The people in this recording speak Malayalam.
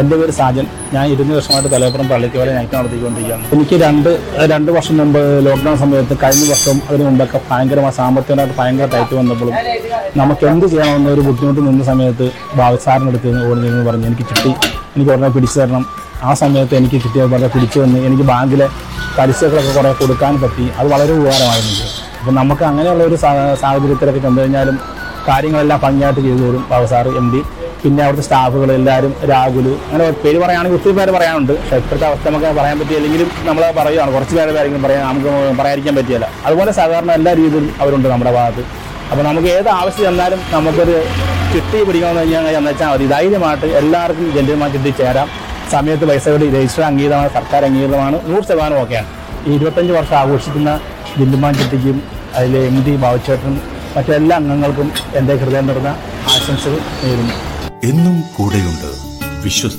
എന്റെ പേര് സാജൻ. ഞാൻ ഇരുപത് വർഷമായിട്ട് തലപ്പുറം പള്ളിക്ക് വരെ ഞങ്ങൾക്ക് നടത്തിക്കൊണ്ടിരിക്കുകയാണ്. എനിക്ക് രണ്ട് രണ്ട് വർഷം മുമ്പ് ലോക്ക്ഡൗൺ സമയത്ത് കഴിഞ്ഞ വർഷം അതിന് മുമ്പൊക്കെ ഭയങ്കരമായ സാമ്പത്തികമായിട്ട് ഭയങ്കര ടൈറ്റ് വന്നപ്പോഴും നമുക്ക് എന്ത് ചെയ്യാമെന്ന ഒരു ബുദ്ധിമുട്ട് നിന്ന സമയത്ത് ഭാവിസാറിനടുത്ത് ഓടി നിന്ന് പറഞ്ഞു എനിക്ക് കിട്ടി. എനിക്ക് ഉടനെ പിടിച്ചു തരണം. ആ സമയത്ത് എനിക്ക് കിട്ടിയ പോലെ പിടിച്ചു വന്ന് എനിക്ക് ബാങ്കിലെ പലിശകളൊക്കെ കുറേ കൊടുക്കാൻ പറ്റി. അത് വളരെ ഉപകാരമായിരുന്നു. അപ്പം നമുക്ക് അങ്ങനെയുള്ള ഒരു സാഹചര്യത്തിലൊക്കെ ചെന്നു കഴിഞ്ഞാലും കാര്യങ്ങളെല്ലാം ഭംഗിയായിട്ട് ചെയ്തു തരും ബാബസാർ എം ഡി. പിന്നെ അവിടുത്തെ സ്റ്റാഫുകൾ എല്ലാവരും രാഹുൽ അങ്ങനെ പേര് പറയുകയാണെങ്കിൽ ഒത്തിരി പേര് പറയാനുണ്ട്. പക്ഷേ ഇപ്പോഴത്തെ അവസ്ഥ നമുക്ക് പറയാൻ പറ്റിയില്ലെങ്കിലും നമ്മൾ പറയുകയാണ് കുറച്ച് പേരെ പേരെങ്കിലും പറയാൻ നമുക്ക് പറയാതിരിക്കാൻ പറ്റിയല്ല. അതുപോലെ സാധാരണ എല്ലാ രീതിയിലും അവരുണ്ട് നമ്മുടെ ഭാഗത്ത്. അപ്പോൾ നമുക്ക് ഏത് ആവശ്യം ചെന്നാലും നമുക്കൊരു ചിട്ടി പിടിക്കണമെന്ന് കഴിഞ്ഞാൽ എന്നുവെച്ചാൽ മതി. ധൈര്യമായിട്ട് എല്ലാവർക്കും ജന്റിൽമാർ ചിട്ടി ചേരാം. സമയത്ത് പൈസ കൂടി രജിസ്റ്റർ അംഗീകൃതമാണ് സർക്കാർ അംഗീകൃതമാണ് നൂറ് ശതമാനം ഓക്കെയാണ്. ഈ ഇരുപത്തഞ്ച് വർഷം ആഘോഷിക്കുന്ന ജില്ലുമാൻ ചിട്ടിക്കും അതിലെ എം ഡി ബാബുച്ചേട്ടനും മറ്റെല്ലാ അംഗങ്ങൾക്കും എന്റെ ഹൃദയം നിറഞ്ഞ ആശംസകൾ നേരുന്നു. എന്നും കൂടെയുണ്ട് വിശ്വസ്ത